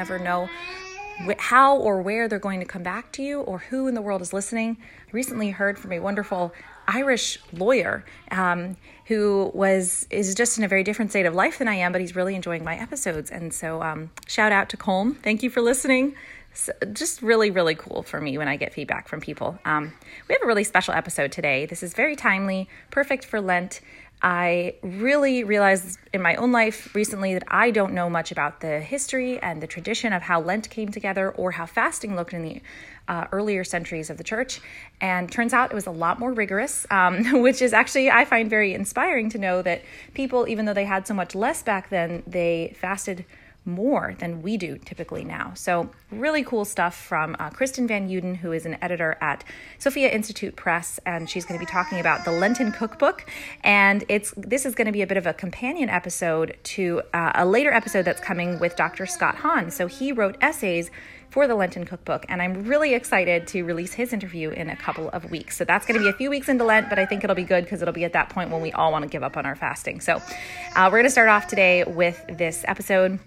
never know how or where they're going to come back to you or who in the world is listening. I recently heard from a wonderful Irish lawyer um, who was is just in a very different state of life than I am, but he's really enjoying my episodes. And so, um, shout out to Colm. Thank you for listening. So just really, really cool for me when I get feedback from people. Um, we have a really special episode today. This is very timely, perfect for Lent. I really realized in my own life recently that I don't know much about the history and the tradition of how Lent came together or how fasting looked in the uh, earlier centuries of the church. And turns out it was a lot more rigorous, um, which is actually, I find very inspiring to know that people, even though they had so much less back then, they fasted more than we do typically now. So, really cool stuff from uh, Kristen Van Uden, who is an editor at Sophia Institute Press, and she's going to be talking about the Lenten Cookbook. And it's this is going to be a bit of a companion episode to uh, a later episode that's coming with Dr. Scott Hahn. So, he wrote essays for the Lenten Cookbook, and I'm really excited to release his interview in a couple of weeks. So that's going to be a few weeks into Lent, but I think it'll be good because it'll be at that point when we all want to give up on our fasting. So uh, we're going to start off today with this episode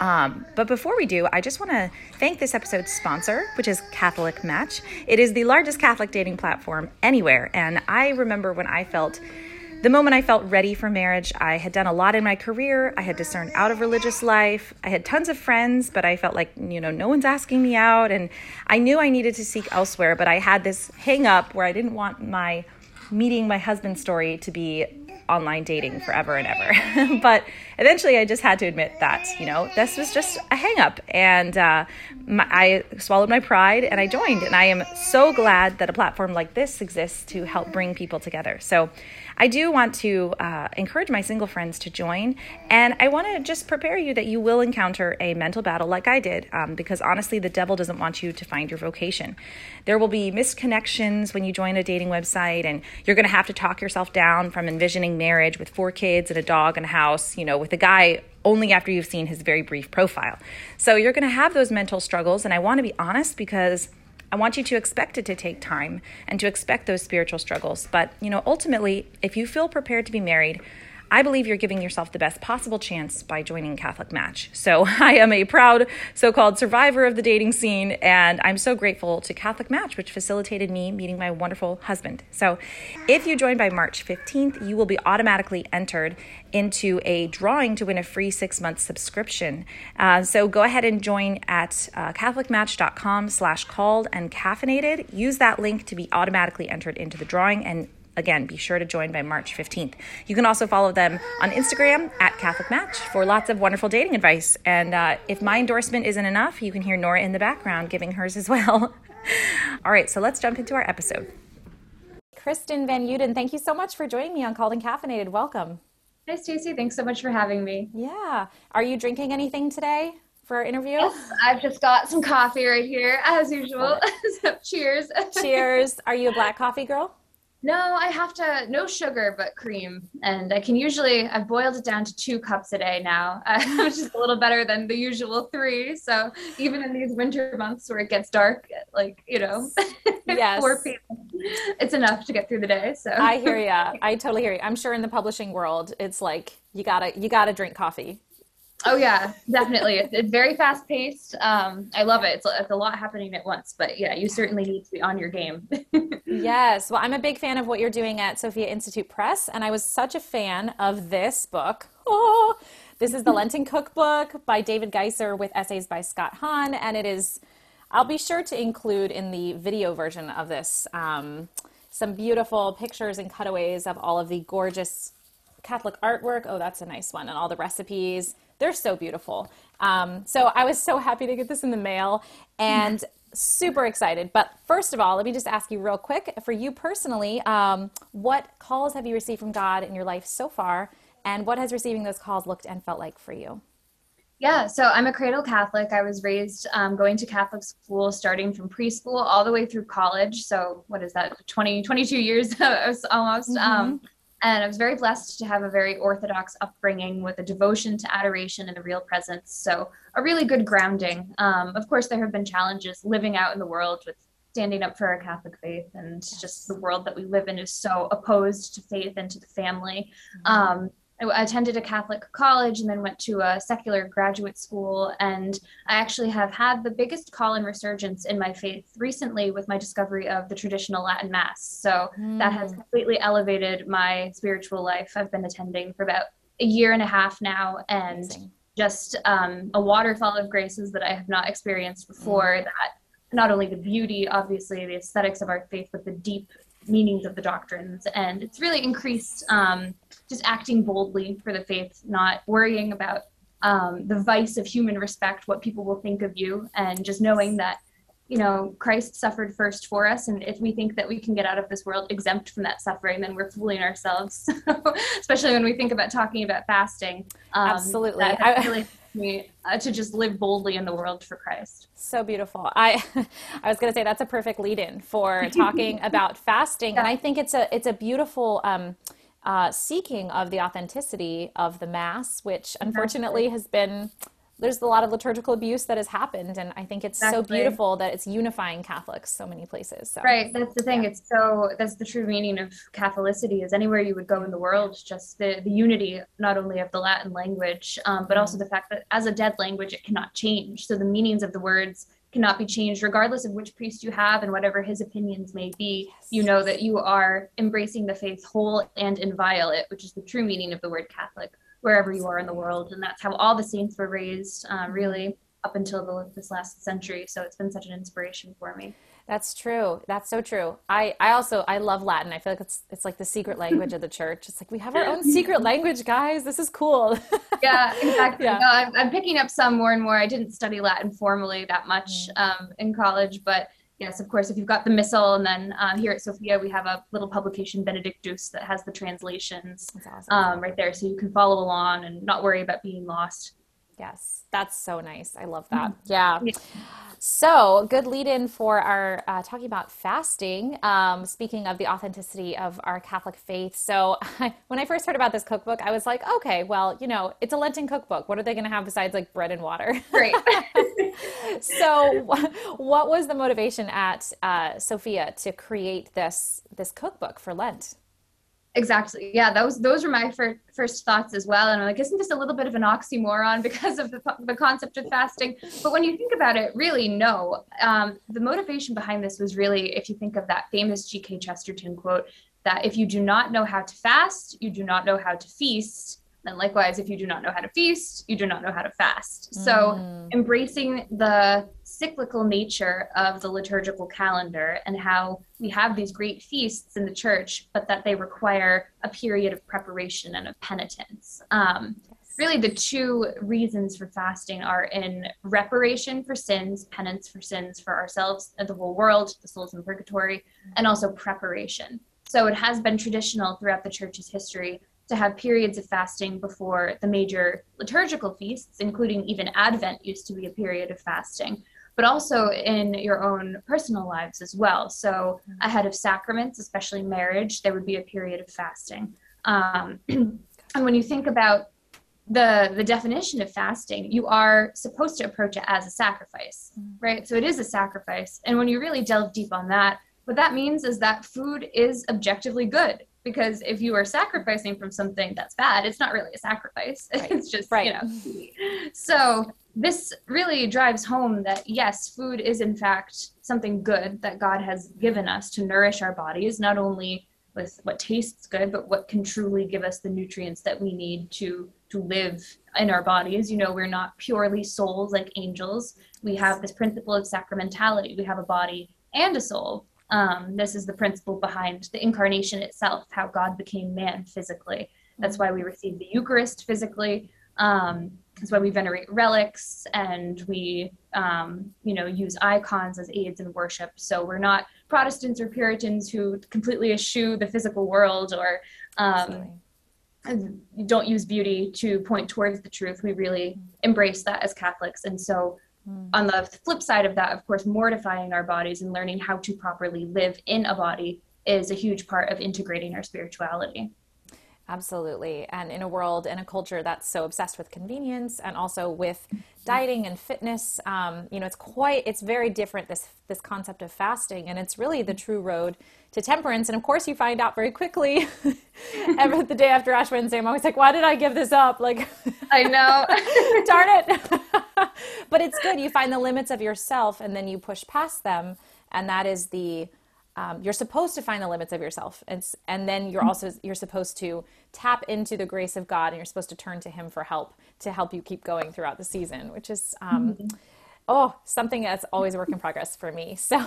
um, but before we do, I just want to thank this episode's sponsor, which is Catholic Match. It is the largest Catholic dating platform anywhere. And I remember when I felt the moment I felt ready for marriage, I had done a lot in my career. I had discerned out of religious life. I had tons of friends, but I felt like, you know, no one's asking me out. And I knew I needed to seek elsewhere, but I had this hang up where I didn't want my meeting my husband story to be online dating forever and ever. but eventually I just had to admit that, you know, this was just a hangup. And uh, my, I swallowed my pride and I joined. And I am so glad that a platform like this exists to help bring people together. So I do want to uh, encourage my single friends to join. And I want to just prepare you that you will encounter a mental battle like I did, um, because honestly, the devil doesn't want you to find your vocation. There will be misconnections when you join a dating website, and you're going to have to talk yourself down from envisioning marriage with four kids and a dog and a house, you know, with a guy only after you've seen his very brief profile. So you're going to have those mental struggles, and I want to be honest because I want you to expect it to take time and to expect those spiritual struggles. But, you know, ultimately, if you feel prepared to be married, I believe you're giving yourself the best possible chance by joining Catholic Match. So I am a proud so called survivor of the dating scene, and I'm so grateful to Catholic Match, which facilitated me meeting my wonderful husband. So if you join by March 15th, you will be automatically entered into a drawing to win a free six month subscription. Uh, so go ahead and join at uh, catholicmatch.com slash called and caffeinated. Use that link to be automatically entered into the drawing and Again, be sure to join by March 15th. You can also follow them on Instagram at Catholic Match for lots of wonderful dating advice. And uh, if my endorsement isn't enough, you can hear Nora in the background giving hers as well. All right, so let's jump into our episode. Kristen Van Uden, thank you so much for joining me on Called and Caffeinated. Welcome. Hi, Stacey. Thanks so much for having me. Yeah. Are you drinking anything today for our interview? Yes, I've just got some coffee right here, as usual. so, cheers. cheers. Are you a black coffee girl? No, I have to no sugar but cream, and I can usually I've boiled it down to two cups a day now, uh, which is a little better than the usual three. So even in these winter months where it gets dark, like you know, yes, 4 p.m., it's enough to get through the day. So I hear you. I totally hear you. I'm sure in the publishing world, it's like you gotta you gotta drink coffee. Oh yeah, definitely. it's, it's very fast paced. Um, I love it. It's, it's a lot happening at once, but yeah, you certainly need to be on your game. yes. Well, I'm a big fan of what you're doing at Sophia Institute Press, and I was such a fan of this book. Oh, this is the Lenten Cookbook by David Geisser with essays by Scott Hahn, and it is. I'll be sure to include in the video version of this um, some beautiful pictures and cutaways of all of the gorgeous Catholic artwork. Oh, that's a nice one, and all the recipes they're so beautiful. Um, so I was so happy to get this in the mail and super excited. But first of all, let me just ask you real quick for you personally, um, what calls have you received from God in your life so far? And what has receiving those calls looked and felt like for you? Yeah, so I'm a cradle Catholic. I was raised um, going to Catholic school starting from preschool all the way through college. So, what is that, 20, 22 years almost. Mm-hmm. Um, and I was very blessed to have a very Orthodox upbringing with a devotion to adoration and the real presence. So, a really good grounding. Um, of course, there have been challenges living out in the world with standing up for our Catholic faith, and just the world that we live in is so opposed to faith and to the family. Mm-hmm. Um, I attended a Catholic college and then went to a secular graduate school. And I actually have had the biggest call and resurgence in my faith recently with my discovery of the traditional Latin Mass. So mm. that has hmm. completely elevated my spiritual life. I've been attending for about a year and a half now and Amazing. just um, a waterfall of graces that I have not experienced before. Mm. That not only the beauty, obviously, the aesthetics of our faith, but the deep meanings of the doctrines. And it's really increased um, just acting boldly for the faith, not worrying about um, the vice of human respect, what people will think of you, and just knowing that, you know, Christ suffered first for us. And if we think that we can get out of this world exempt from that suffering, then we're fooling ourselves, especially when we think about talking about fasting. Um, Absolutely. Really me uh, to just live boldly in the world for Christ. So beautiful. I I was going to say that's a perfect lead-in for talking about fasting, yeah. and I think it's a it's a beautiful. Um, uh, seeking of the authenticity of the mass, which unfortunately has been there's a lot of liturgical abuse that has happened and i think it's exactly. so beautiful that it's unifying catholics so many places so. right that's the thing yeah. it's so that's the true meaning of catholicity is anywhere you would go in the world just the, the unity not only of the latin language um, but also mm-hmm. the fact that as a dead language it cannot change so the meanings of the words cannot be changed regardless of which priest you have and whatever his opinions may be you know that you are embracing the faith whole and inviolate which is the true meaning of the word catholic wherever you are in the world. And that's how all the saints were raised, uh, really, up until the, this last century. So it's been such an inspiration for me. That's true. That's so true. I, I also I love Latin. I feel like it's it's like the secret language of the church. It's like we have our own secret language, guys. This is cool. yeah, exactly. Yeah. No, I'm, I'm, picking up some more and more. I didn't study Latin formally that much mm. um, in college, but yes, of course, if you've got the missal, and then uh, here at Sophia we have a little publication Benedictus that has the translations awesome. um, right there, so you can follow along and not worry about being lost. Yes, that's so nice. I love that. Mm-hmm. Yeah. yeah. So, good lead in for our uh, talking about fasting. Um, speaking of the authenticity of our Catholic faith. So, when I first heard about this cookbook, I was like, okay, well, you know, it's a Lenten cookbook. What are they going to have besides like bread and water? Right. so, what was the motivation at uh, Sophia to create this this cookbook for Lent? Exactly. Yeah, those those were my fir- first thoughts as well. And I'm like, isn't this a little bit of an oxymoron because of the, the concept of fasting? But when you think about it, really, no. Um, the motivation behind this was really, if you think of that famous G.K. Chesterton quote, that if you do not know how to fast, you do not know how to feast. And likewise, if you do not know how to feast, you do not know how to fast. So, mm. embracing the cyclical nature of the liturgical calendar and how we have these great feasts in the church, but that they require a period of preparation and of penitence. Um, really, the two reasons for fasting are in reparation for sins, penance for sins for ourselves and the whole world, the souls in purgatory, and also preparation. So, it has been traditional throughout the church's history to have periods of fasting before the major liturgical feasts, including even Advent used to be a period of fasting, but also in your own personal lives as well. So, mm-hmm. ahead of sacraments, especially marriage, there would be a period of fasting. Um, and when you think about the the definition of fasting you are supposed to approach it as a sacrifice mm-hmm. right so it is a sacrifice and when you really delve deep on that what that means is that food is objectively good because if you are sacrificing from something that's bad it's not really a sacrifice right. it's just right. you know so this really drives home that yes food is in fact something good that god has given us to nourish our bodies not only with what tastes good but what can truly give us the nutrients that we need to to live in our bodies. You know we're not purely souls like angels. We have this principle of sacramentality. We have a body and a soul. Um, this is the principle behind the incarnation itself, how God became man physically. That's why we receive the Eucharist physically. Um, that's why we venerate relics and we, um, you know, use icons as aids in worship. So we're not Protestants or Puritans who completely eschew the physical world or um, don't use beauty to point towards the truth. We really embrace that as Catholics. And so Mm. On the flip side of that, of course, mortifying our bodies and learning how to properly live in a body is a huge part of integrating our spirituality. Absolutely. And in a world and a culture that's so obsessed with convenience and also with dieting and fitness, um, you know, it's quite, it's very different, this, this concept of fasting. And it's really the true road to temperance. And of course, you find out very quickly every the day after Ash Wednesday, I'm always like, why did I give this up? Like, I know. darn it. but it's good. You find the limits of yourself and then you push past them. And that is the, um, you're supposed to find the limits of yourself and, and then you're also you're supposed to tap into the grace of god and you're supposed to turn to him for help to help you keep going throughout the season which is um, mm-hmm. oh something that's always a work in progress for me so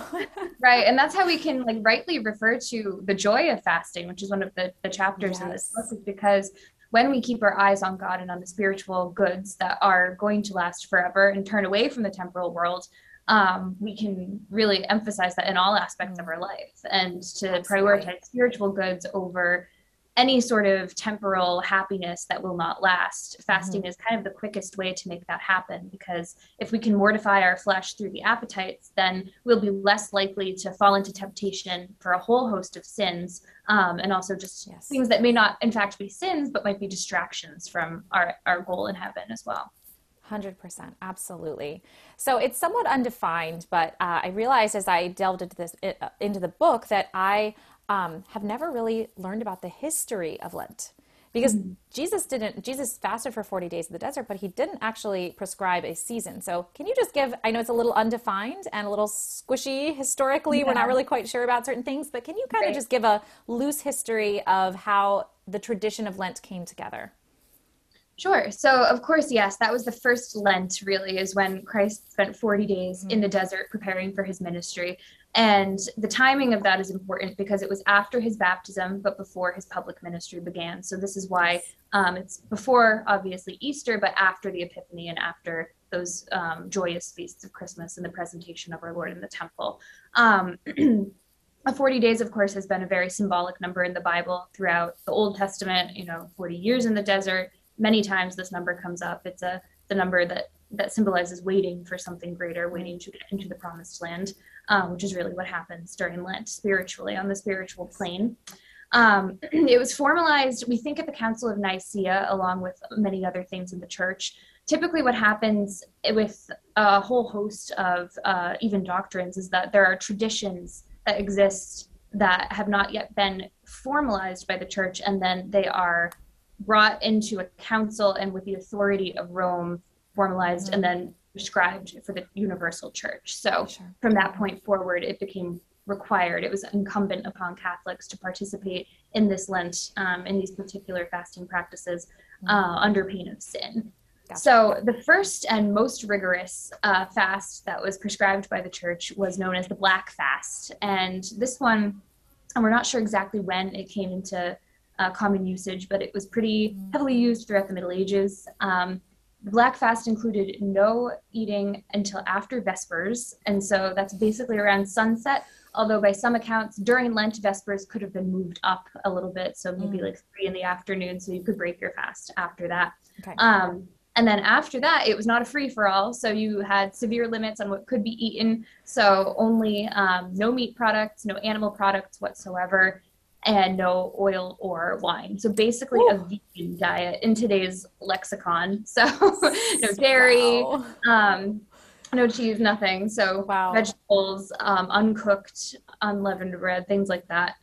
right and that's how we can like rightly refer to the joy of fasting which is one of the, the chapters yes. in this book is because when we keep our eyes on god and on the spiritual goods that are going to last forever and turn away from the temporal world um, we can really emphasize that in all aspects of mm. our life and to Absolutely. prioritize spiritual goods over any sort of temporal happiness that will not last. Fasting mm-hmm. is kind of the quickest way to make that happen because if we can mortify our flesh through the appetites, then we'll be less likely to fall into temptation for a whole host of sins um, and also just yes. things that may not, in fact, be sins, but might be distractions from our, our goal in heaven as well. 100%, absolutely. So it's somewhat undefined, but uh, I realized as I delved into this uh, into the book that I um, have never really learned about the history of Lent because mm-hmm. Jesus didn't Jesus fasted for 40 days in the desert, but he didn't actually prescribe a season. So can you just give I know it's a little undefined and a little squishy historically. Yeah. We're not really quite sure about certain things, but can you kind right. of just give a loose history of how the tradition of Lent came together? Sure. So, of course, yes, that was the first Lent, really, is when Christ spent 40 days mm-hmm. in the desert preparing for his ministry. And the timing of that is important because it was after his baptism, but before his public ministry began. So, this is why um, it's before, obviously, Easter, but after the Epiphany and after those um, joyous feasts of Christmas and the presentation of our Lord in the temple. Um, 40 days, of course, has been a very symbolic number in the Bible throughout the Old Testament, you know, 40 years in the desert many times this number comes up. It's a the number that that symbolizes waiting for something greater, waiting to get into the promised land, um, which is really what happens during Lent spiritually on the spiritual plane. Um, it was formalized, we think, at the Council of Nicaea, along with many other things in the church. Typically, what happens with a whole host of uh, even doctrines is that there are traditions that exist that have not yet been formalized by the church, and then they are brought into a council and with the authority of Rome formalized mm-hmm. and then prescribed for the universal church. So sure. from that point forward, it became required. It was incumbent upon Catholics to participate in this Lent, um, in these particular fasting practices, mm-hmm. uh, under pain of sin. Gotcha. So the first and most rigorous uh, fast that was prescribed by the church was known as the Black Fast, and this one, and we're not sure exactly when it came into uh, common usage, but it was pretty heavily used throughout the Middle Ages. Um, the Black Fast included no eating until after Vespers, and so that's basically around sunset. Although by some accounts, during Lent, Vespers could have been moved up a little bit, so maybe mm. like three in the afternoon, so you could break your fast after that. Okay. Um, and then after that, it was not a free for all. So you had severe limits on what could be eaten. So only um, no meat products, no animal products whatsoever and no oil or wine. So basically Ooh. a vegan diet in today's lexicon. So no dairy, wow. um, no cheese, nothing. So wow. vegetables, um, uncooked, unleavened bread, things like that.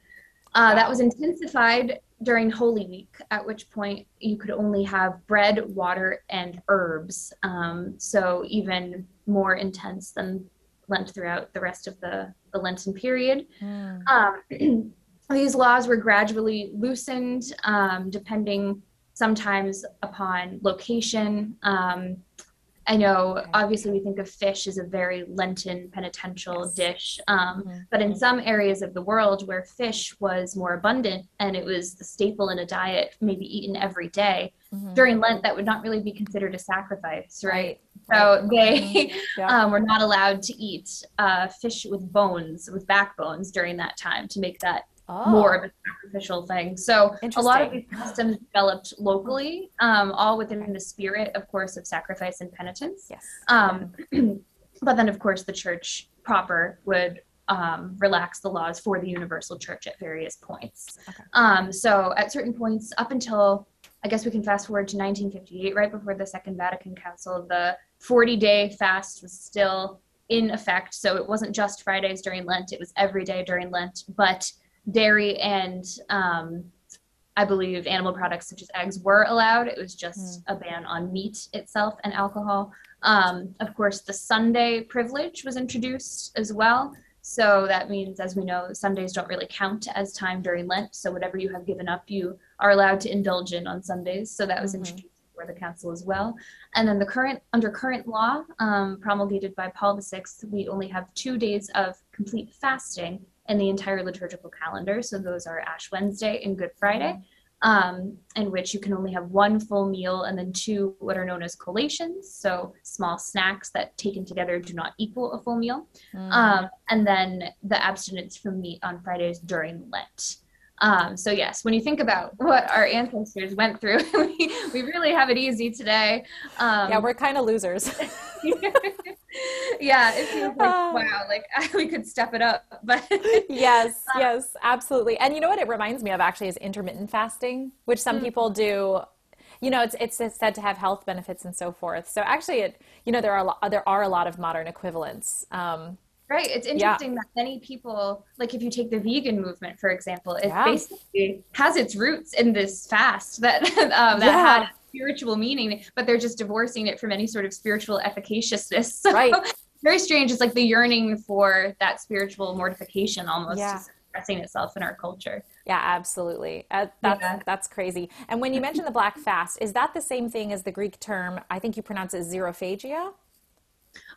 Uh, wow. That was intensified during Holy Week, at which point you could only have bread, water, and herbs. Um, so even more intense than Lent throughout the rest of the, the Lenten period. Mm. Um, these laws were gradually loosened um, depending sometimes upon location. Um, I know obviously we think of fish as a very Lenten penitential dish, um, mm-hmm. but in some areas of the world where fish was more abundant and it was the staple in a diet, maybe eaten every day, mm-hmm. during Lent, that would not really be considered a sacrifice, right? right. So they mm-hmm. yeah. um, were not allowed to eat uh, fish with bones, with backbones during that time to make that oh. more of a sacrificial thing. So a lot of these customs developed locally, um, all within the spirit, of course, of sacrifice and penitence. Yes. Um, but then, of course, the church proper would um, relax the laws for the universal church at various points. Okay. Um, so at certain points, up until I guess we can fast forward to 1958, right before the Second Vatican Council, the 40 day fast was still in effect. So it wasn't just Fridays during Lent, it was every day during Lent. But dairy and um, I believe animal products such as eggs were allowed. It was just mm. a ban on meat itself and alcohol. Um, of course, the Sunday privilege was introduced as well. So that means, as we know, Sundays don't really count as time during Lent. So whatever you have given up, you are allowed to indulge in on Sundays. So that was mm-hmm. introduced for the council as well. And then the current, under current law um, promulgated by Paul VI, we only have two days of complete fasting in the entire liturgical calendar. So those are Ash Wednesday and Good Friday. Um, in which you can only have one full meal and then two what are known as collations, so small snacks that taken together do not equal a full meal, mm. um, and then the abstinence from meat on Fridays during Lent. Um, so yes, when you think about what our ancestors went through, we, we really have it easy today. Um, yeah, we're kind of losers. yeah, it feels like oh. wow, like we could step it up. But yes, um, yes, absolutely. And you know what it reminds me of actually is intermittent fasting, which some mm-hmm. people do. You know, it's it's said to have health benefits and so forth. So actually, it you know there are a lot, there are a lot of modern equivalents. Um, Right. It's interesting yeah. that many people, like if you take the vegan movement, for example, it yeah. basically has its roots in this fast that um, that yeah. had spiritual meaning, but they're just divorcing it from any sort of spiritual efficaciousness. So, right. very strange. It's like the yearning for that spiritual mortification almost yeah. expressing itself in our culture. Yeah, absolutely. Uh, that's yeah. that's crazy. And when you mention the black fast, is that the same thing as the Greek term? I think you pronounce it xerophagia.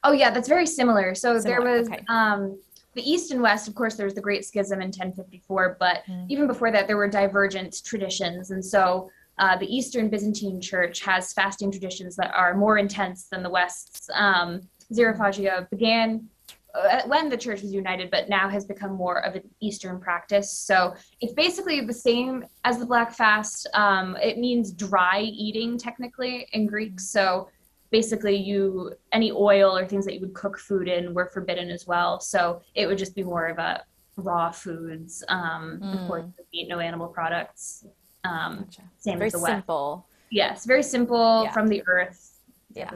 Oh yeah, that's very similar. So similar. there was okay. um, the East and West. Of course, there was the Great Schism in 1054, but mm. even before that, there were divergent traditions, and so uh, the Eastern Byzantine Church has fasting traditions that are more intense than the West's. Um, Xerophagia began uh, when the church was united, but now has become more of an Eastern practice. So it's basically the same as the Black Fast. Um, it means dry eating, technically, in Greek. So basically, you any oil or things that you would cook food in were forbidden as well. So it would just be more of a raw foods, um, mm. of course, meat, no animal products. Um, gotcha. Same very as the simple. Yes, very simple yeah. from the earth. Yeah.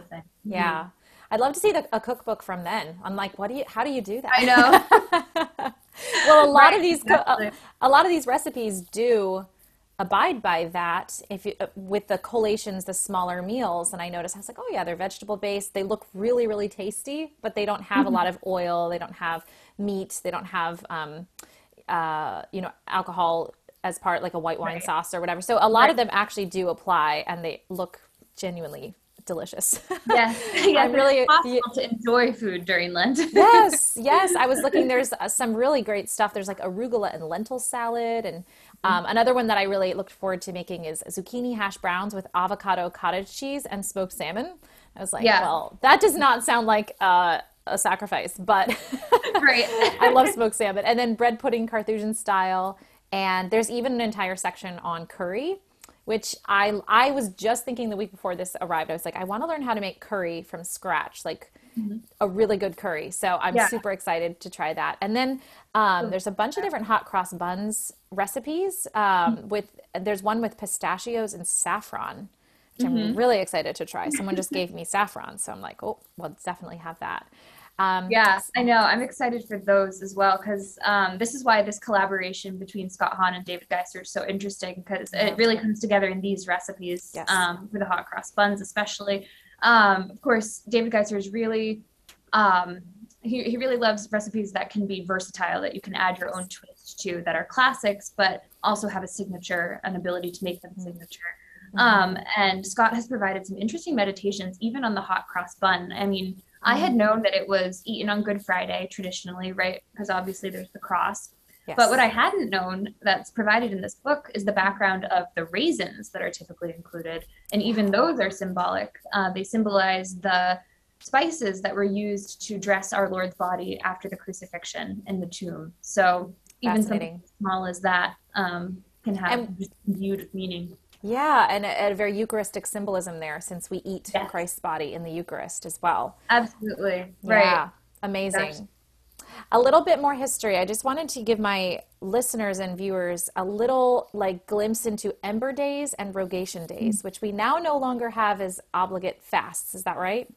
Yeah. Mm-hmm. I'd love to see the, a cookbook from then. I'm like, what do you? How do you do that? I know. well, a lot right, of these exactly. a, a, lot of these recipes do abide by that. If you, uh, with the collations, the smaller meals, and I noticed I was like, oh yeah, they're vegetable based. They look really really tasty, but they don't have mm-hmm. a lot of oil. They don't have meat. They don't have um, uh, you know alcohol as part like a white wine right. sauce or whatever. So a lot right. of them actually do apply and they look genuinely delicious. Yes, yeah, I'm really possible yeah, to enjoy food during Lent. yes, yes. I was looking. There's uh, some really great stuff. There's like arugula and lentil salad, and um, another one that I really looked forward to making is zucchini hash browns with avocado, cottage cheese, and smoked salmon. I was like, yeah. well, that does not sound like uh, a sacrifice, but right. I love smoked salmon. And then bread pudding, Carthusian style and there's even an entire section on curry which I I was just thinking the week before this arrived. I was like, I want to learn how to make curry from scratch, like mm-hmm. a really good curry. So I'm yeah. super excited to try that. And then um, there's a bunch of different hot cross buns recipes. Um, mm-hmm. With there's one with pistachios and saffron, which mm-hmm. I'm really excited to try. Someone just gave me saffron, so I'm like, oh, well, definitely have that. Um, yeah, I know. I'm excited for those as well because um, this is why this collaboration between Scott Hahn and David Geisser is so interesting because it really comes together in these recipes yes. um, for the hot cross buns, especially. Um, of course, David Geisser is really um, he, he really loves recipes that can be versatile that you can add your own twist to that are classics but also have a signature an ability to make them signature mm-hmm. um, and scott has provided some interesting meditations even on the hot cross bun i mean I had known that it was eaten on Good Friday traditionally, right? Because obviously there's the cross. Yes. But what I hadn't known that's provided in this book is the background of the raisins that are typically included. And even those are symbolic. Uh, they symbolize the spices that were used to dress our Lord's body after the crucifixion in the tomb. So even something small as that um, can have and, viewed meaning. Yeah, and a, a, very Eucharistic symbolism there since we eat yes. Christ's body in the Eucharist as well. Absolutely. Right. Yeah, amazing. a little bit more history. I just wanted to give my listeners and viewers a little like glimpse into Ember Days and Rogation Days, mm-hmm. which we now no longer have as obligate fasts. Is that right?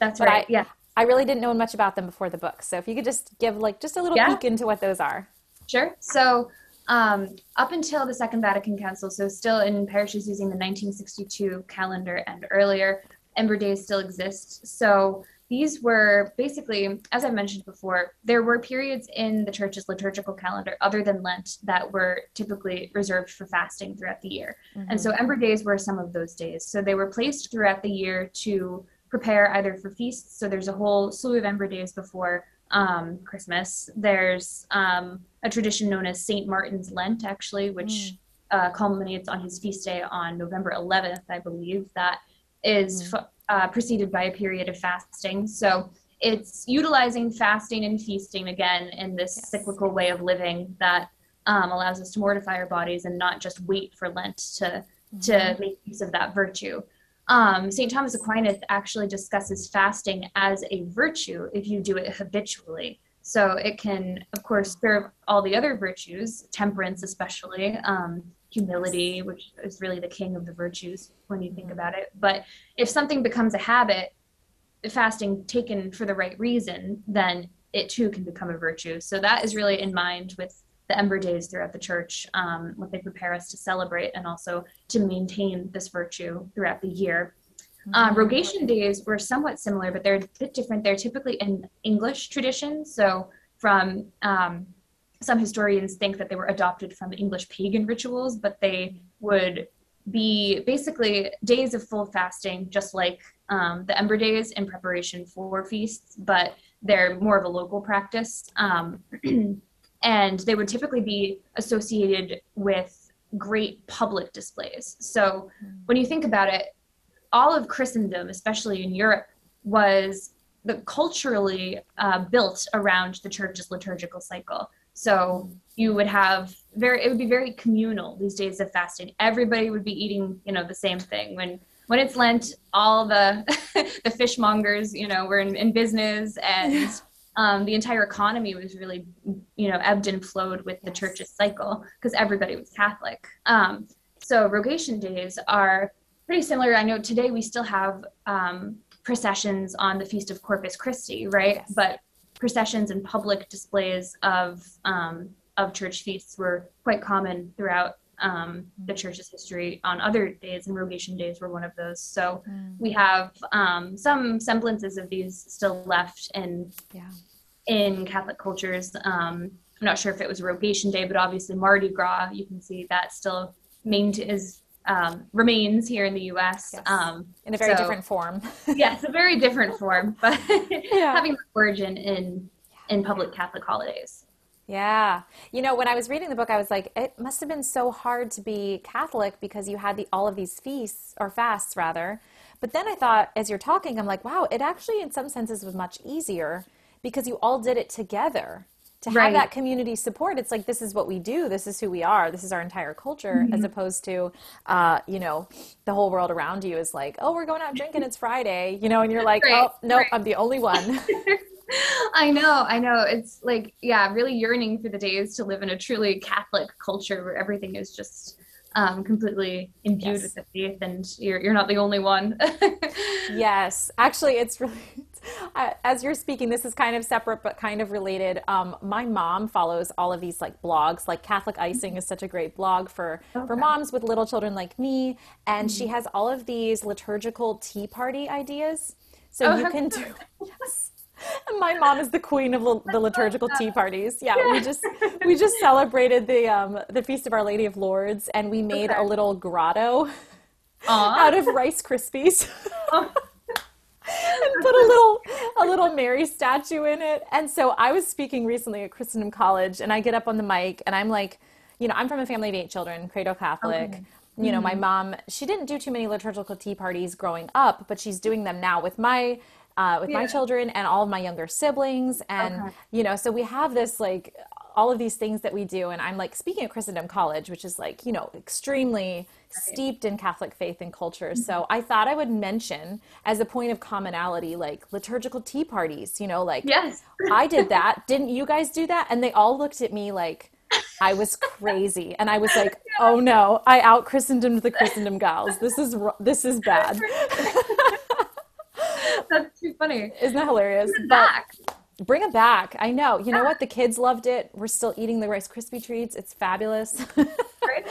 That's but right. I, yeah. I really didn't know much about them before the book. So if you could just give like just a little yeah. peek into what those are. Sure. So um, up until the Second Vatican Council, so still in parishes using the 1962 calendar and earlier, Ember Days still exist. So these were basically, as I mentioned before, there were periods in the church's liturgical calendar other than Lent that were typically reserved for fasting throughout the year. Mm-hmm. And so Ember Days were some of those days. So they were placed throughout the year to prepare either for feasts. So there's a whole slew of Ember Days before um, Christmas. There's um, a tradition known as St. Martin's Lent, actually, which mm. uh, culminates on his feast day on November 11th, I believe, that is mm. uh, preceded by a period of fasting. So it's utilizing fasting and feasting again in this yes. cyclical way of living that um, allows us to mortify our bodies and not just wait for Lent to, mm-hmm. to make use of that virtue. Um, St. Thomas Aquinas actually discusses fasting as a virtue if you do it habitually. So it can, of course, serve all the other virtues, temperance especially, um, humility, which is really the king of the virtues when you think about it. But if something becomes a habit, fasting taken for the right reason, then it too can become a virtue. So that is really in mind with the Ember Days throughout the church, um, what they prepare us to celebrate and also to maintain this virtue throughout the year. Uh, mm-hmm. rogation days were somewhat similar, but they're a bit different. They're typically in English tradition. So, from um, some historians think that they were adopted from English pagan rituals, but they would be basically days of full fasting, just like um, the Ember Days in preparation for feasts, but they're more of a local practice. Um, and they would typically be associated with great public displays. So when you think about it, all of Christendom, especially in Europe, was the culturally uh, built around the church's liturgical cycle. So you would have very it would be very communal these days of fasting. Everybody would be eating, you know, the same thing. When when it's Lent, all the the fishmongers, you know, were in, in business and um, the entire economy was really, you know, ebbed and flowed with the church's cycle because everybody was Catholic. Um, so rogation days are pretty similar. I know today we still have um, processions on the Feast of Corpus Christi, right? Yes. But processions and public displays of um, of church feasts were quite common throughout um, the church's history on other days, and Rogation days were one of those. So mm. we have um, some semblances of these still left in yeah. In Catholic cultures. Um, I'm not sure if it was Rogation Day, but obviously Mardi Gras, you can see that still main is um, remains here in the U.S. Yes. Um, in a very so, different form. yes, a very different form, but yeah. having origin in in public Catholic holidays. Yeah. You know, when I was reading the book, I was like, it must have been so hard to be Catholic because you had the all of these feasts or fasts rather. But then I thought, as you're talking, I'm like, wow, it actually, in some senses, was much easier because you all did it together. To have right. that community support, it's like this is what we do. This is who we are. This is our entire culture, mm-hmm. as opposed to, uh, you know, the whole world around you is like, oh, we're going out drinking. It's Friday, you know, and you're like, right. oh, no, right. I'm the only one. I know, I know. It's like, yeah, really yearning for the days to live in a truly Catholic culture where everything is just um, completely imbued yes. with the faith, and you're you're not the only one. yes, actually, it's really. As you're speaking, this is kind of separate but kind of related. Um, my mom follows all of these like blogs. Like Catholic Icing is such a great blog for okay. for moms with little children like me, and mm-hmm. she has all of these liturgical tea party ideas. So oh, you can do. Yes my mom is the queen of the liturgical tea parties. Yeah, we just we just celebrated the um, the feast of Our Lady of Lourdes, and we made okay. a little grotto Aww. out of Rice Krispies. Oh. and put a little a little Mary statue in it. And so I was speaking recently at Christendom College, and I get up on the mic, and I'm like, you know, I'm from a family of eight children, cradle Catholic. Okay. You know, mm-hmm. my mom, she didn't do too many liturgical tea parties growing up, but she's doing them now with my uh, with yeah. my children and all of my younger siblings and okay. you know so we have this like all of these things that we do. And I'm like speaking at Christendom College, which is like, you know, extremely steeped in Catholic faith and culture. So mm-hmm. I thought I would mention as a point of commonality, like liturgical tea parties, you know, like yes. I did that. Didn't you guys do that? And they all looked at me like, I was crazy, and I was like, "Oh no, I out Christendom the Christendom gals. This is this is bad." That's too funny. Isn't that hilarious? Bring it back. Bring it back. I know. You know what? The kids loved it. We're still eating the Rice Krispie treats. It's fabulous. Right?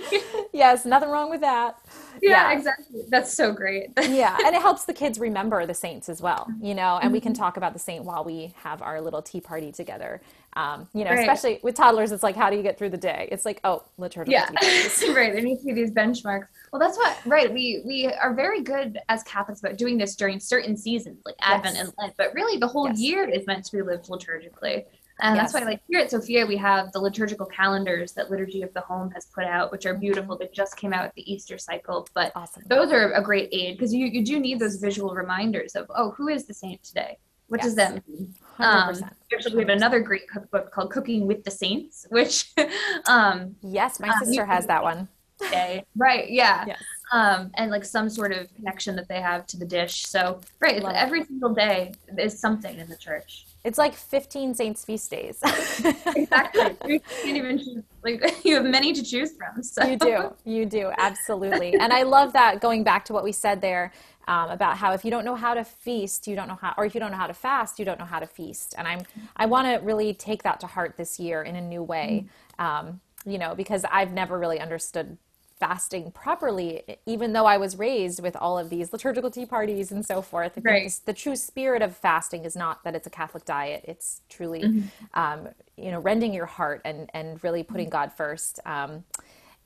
yes, nothing wrong with that. Yeah, yeah, exactly. That's so great. yeah, and it helps the kids remember the saints as well, you know, and we can mm-hmm. talk about the saint while we have our little tea party together. Um, you know, right. especially with toddlers, it's like, how do you get through the day? It's like, oh, liturgical. Yeah, right. There needs to be these benchmarks. Well, that's what. Right. We we are very good as Catholics about doing this during certain seasons, like Advent yes. and Lent. But really, the whole yes. year is meant to be lived liturgically. And yes. that's why, like here at Sophia, we have the liturgical calendars that Liturgy of the Home has put out, which are beautiful. They just came out with the Easter cycle, but awesome. those are a great aid because you, you do need those visual reminders of, oh, who is the saint today? What yes. does that mean? Um, actually, we have another great cookbook called Cooking with the Saints, which. um, yes, my um, sister um, has that one. Day. Right. Yeah. Yes. Um, and like some sort of connection that they have to the dish. So, right. Every single day is something in the church. It's like 15 saints feast days. exactly. You can't even choose, like you have many to choose from. So. You do. You do. Absolutely. And I love that going back to what we said there um, about how if you don't know how to feast, you don't know how, or if you don't know how to fast, you don't know how to feast. And I'm, I want to really take that to heart this year in a new way. Mm-hmm. Um, you know, because I've never really understood fasting properly, even though I was raised with all of these liturgical tea parties and so forth. Right. The, the, true spirit of fasting is not that it's a Catholic diet. It's truly, mm-hmm. um, you know, rending your heart and, and really putting God first. Um,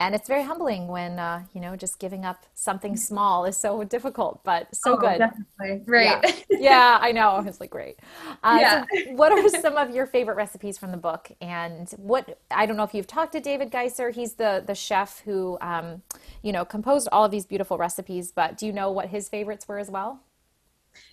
and it's very humbling when uh, you know just giving up something small is so difficult but so oh, good. definitely. right. Yeah. yeah i know. It's like great. Uh, yeah. So what are some of your favorite recipes from the book? And what i don't know if you've talked to david geisser. He's the the chef who um, you know composed all of these beautiful recipes but do you know what his favorites were as well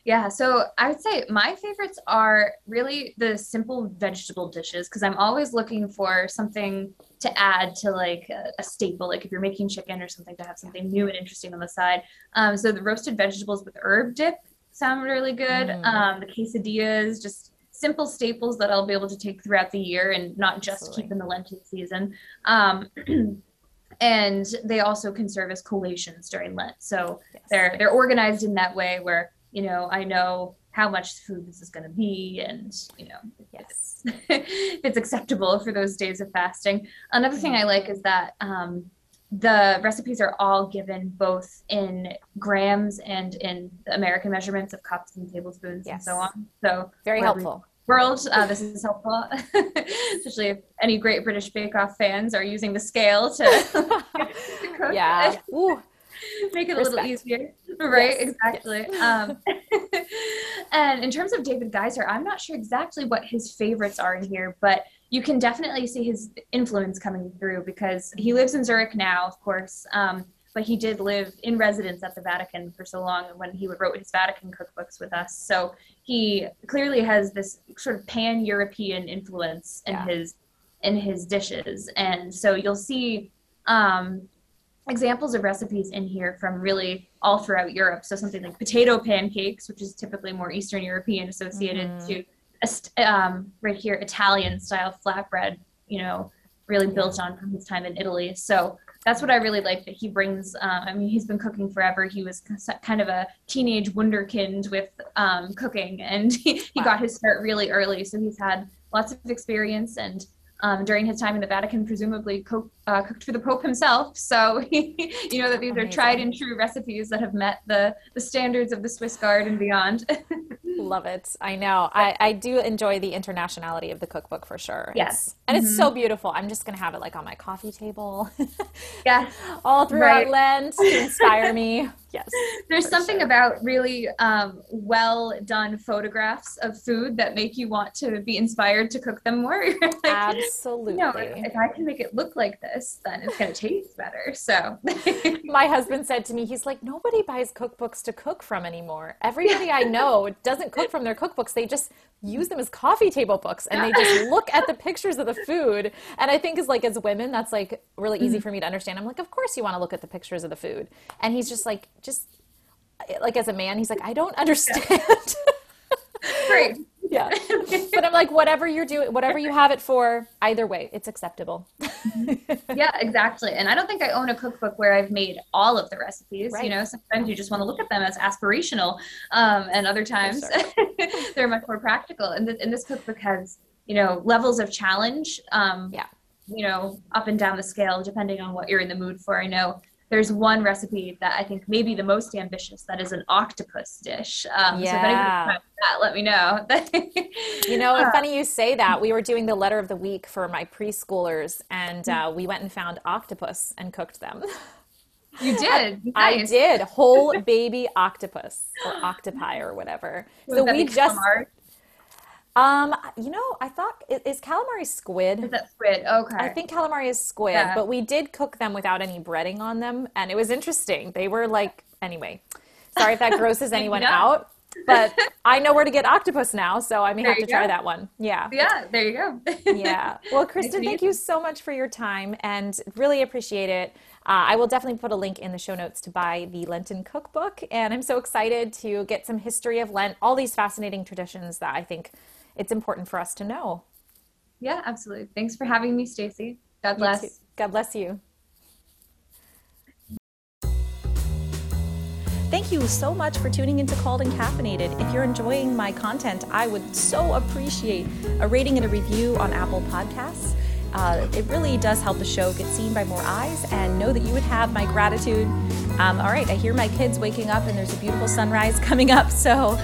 yeah, so I would say my favorites are really the simple vegetable dishes because I'm always looking for something to add to like a, a, staple, like if you're making chicken or something to have something new and interesting on the side. Um, so the roasted vegetables with herb dip sound really good. Mm. Um, the quesadillas, just simple staples that I'll be able to take throughout the year and not just Absolutely. keep in the Lenten season. Um, and they also can serve as collations during Lent. So yes. they're they're organized in that way where you know I know how much food this is going to be and you know yes. if it's acceptable for those days of fasting. Another thing i like is that um, the recipes are all given both in grams and in american measurements of cups and tablespoons yes. and so on. So very helpful. world uh, this is helpful especially if any great british bake off fans are using the scale to, to cook. Yeah Ooh. make it Respect. a little easier right yes. exactly yes. Um, and in terms of david geisser i'm not sure exactly what his favorites are in here but you can definitely see his influence coming through because he lives in zurich now of course um, but he did live in residence at the vatican for so long when he wrote his vatican cookbooks with us so he clearly has this sort of pan-european influence in yeah. his in his dishes and so you'll see um, examples of recipes in here from really all throughout Europe. So something like potato pancakes, which is typically more Eastern European associated mm. to um, right here Italian style flatbread. You know, really built on from his time in Italy. So that's what I really like that he brings. Uh, I mean, he's been cooking forever. He was kind of a teenage wunderkind with um, cooking, and he, he wow. got his start really early. So he's had lots of experience and um, during his time in the Vatican, presumably co- uh, cooked for the Pope himself. So you know that these Amazing. are tried and true recipes that have met the the standards of the Swiss Guard and beyond. Love it. I know. I, I do enjoy the internationality of the cookbook for sure. Yes. It's, and mm-hmm. it's so mm-hmm. beautiful. I'm just going to have it like on my coffee table. yeah. All throughout right. Lent to inspire me. Yes. There's something sure. about really um, well done photographs of food that make you want to be inspired to cook them more. like, Absolutely. You know, if, if I can make it look like this, then it's going to taste better. So, my husband said to me, he's like, nobody buys cookbooks to cook from anymore. Everybody I know doesn't cook from their cookbooks. They just use them as coffee table books and they just look at the pictures of the food. And I think as like as women, that's like really easy mm-hmm. for me to understand. I'm like, of course you want to look at the pictures of the food. And he's just like, just like as a man, he's like, I don't understand. Great. yeah. But I'm like, whatever you're doing, whatever you have it for, either way, it's acceptable. yeah, exactly. And I don't think I own a cookbook where I've made all of the recipes. Right. You know, sometimes you just want to look at them as aspirational, um, and other times they're much more practical. And, th- and this cookbook has, you know, levels of challenge. Um, yeah. You know, up and down the scale, depending on what you're in the mood for. I know there's one recipe that I think may be the most ambitious that is an octopus dish. Um, yeah. So if anybody that, let me know. you know, it's funny you say that. We were doing the letter of the week for my preschoolers, and uh, we went and found octopus and cooked them. You did. Nice. I did whole baby octopus or octopi or whatever. Was so we just calamari? Um, you know, I thought is calamari squid. Is that squid? Okay. I think calamari is squid, yeah. but we did cook them without any breading on them, and it was interesting. They were like, anyway. Sorry if that grosses anyone out, but I know where to get octopus now, so I may there have to try that one. Yeah. Yeah, there you go. yeah. Well, Kristen, thank you so much for your time and really appreciate it. Uh, I will definitely put a link in the show notes to buy the Lenten cookbook, and I'm so excited to get some history of Lent, all these fascinating traditions that I think it's important for us to know. Yeah, absolutely. Thanks for having me, Stacy. God bless. God bless you. Thank you so much for tuning into Called and Caffeinated. If you're enjoying my content, I would so appreciate a rating and a review on Apple Podcasts. Uh, it really does help the show get seen by more eyes and know that you would have my gratitude. Um, all right, I hear my kids waking up and there's a beautiful sunrise coming up. So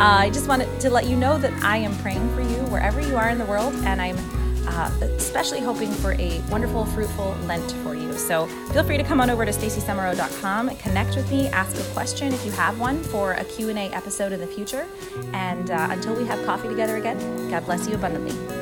uh, I just wanted to let you know that I am praying for you wherever you are in the world, and I'm uh, especially hoping for a wonderful, fruitful Lent for you. So feel free to come on over to stacysummerow.com, connect with me, ask a question if you have one for a Q&A episode in the future. And uh, until we have coffee together again, God bless you abundantly.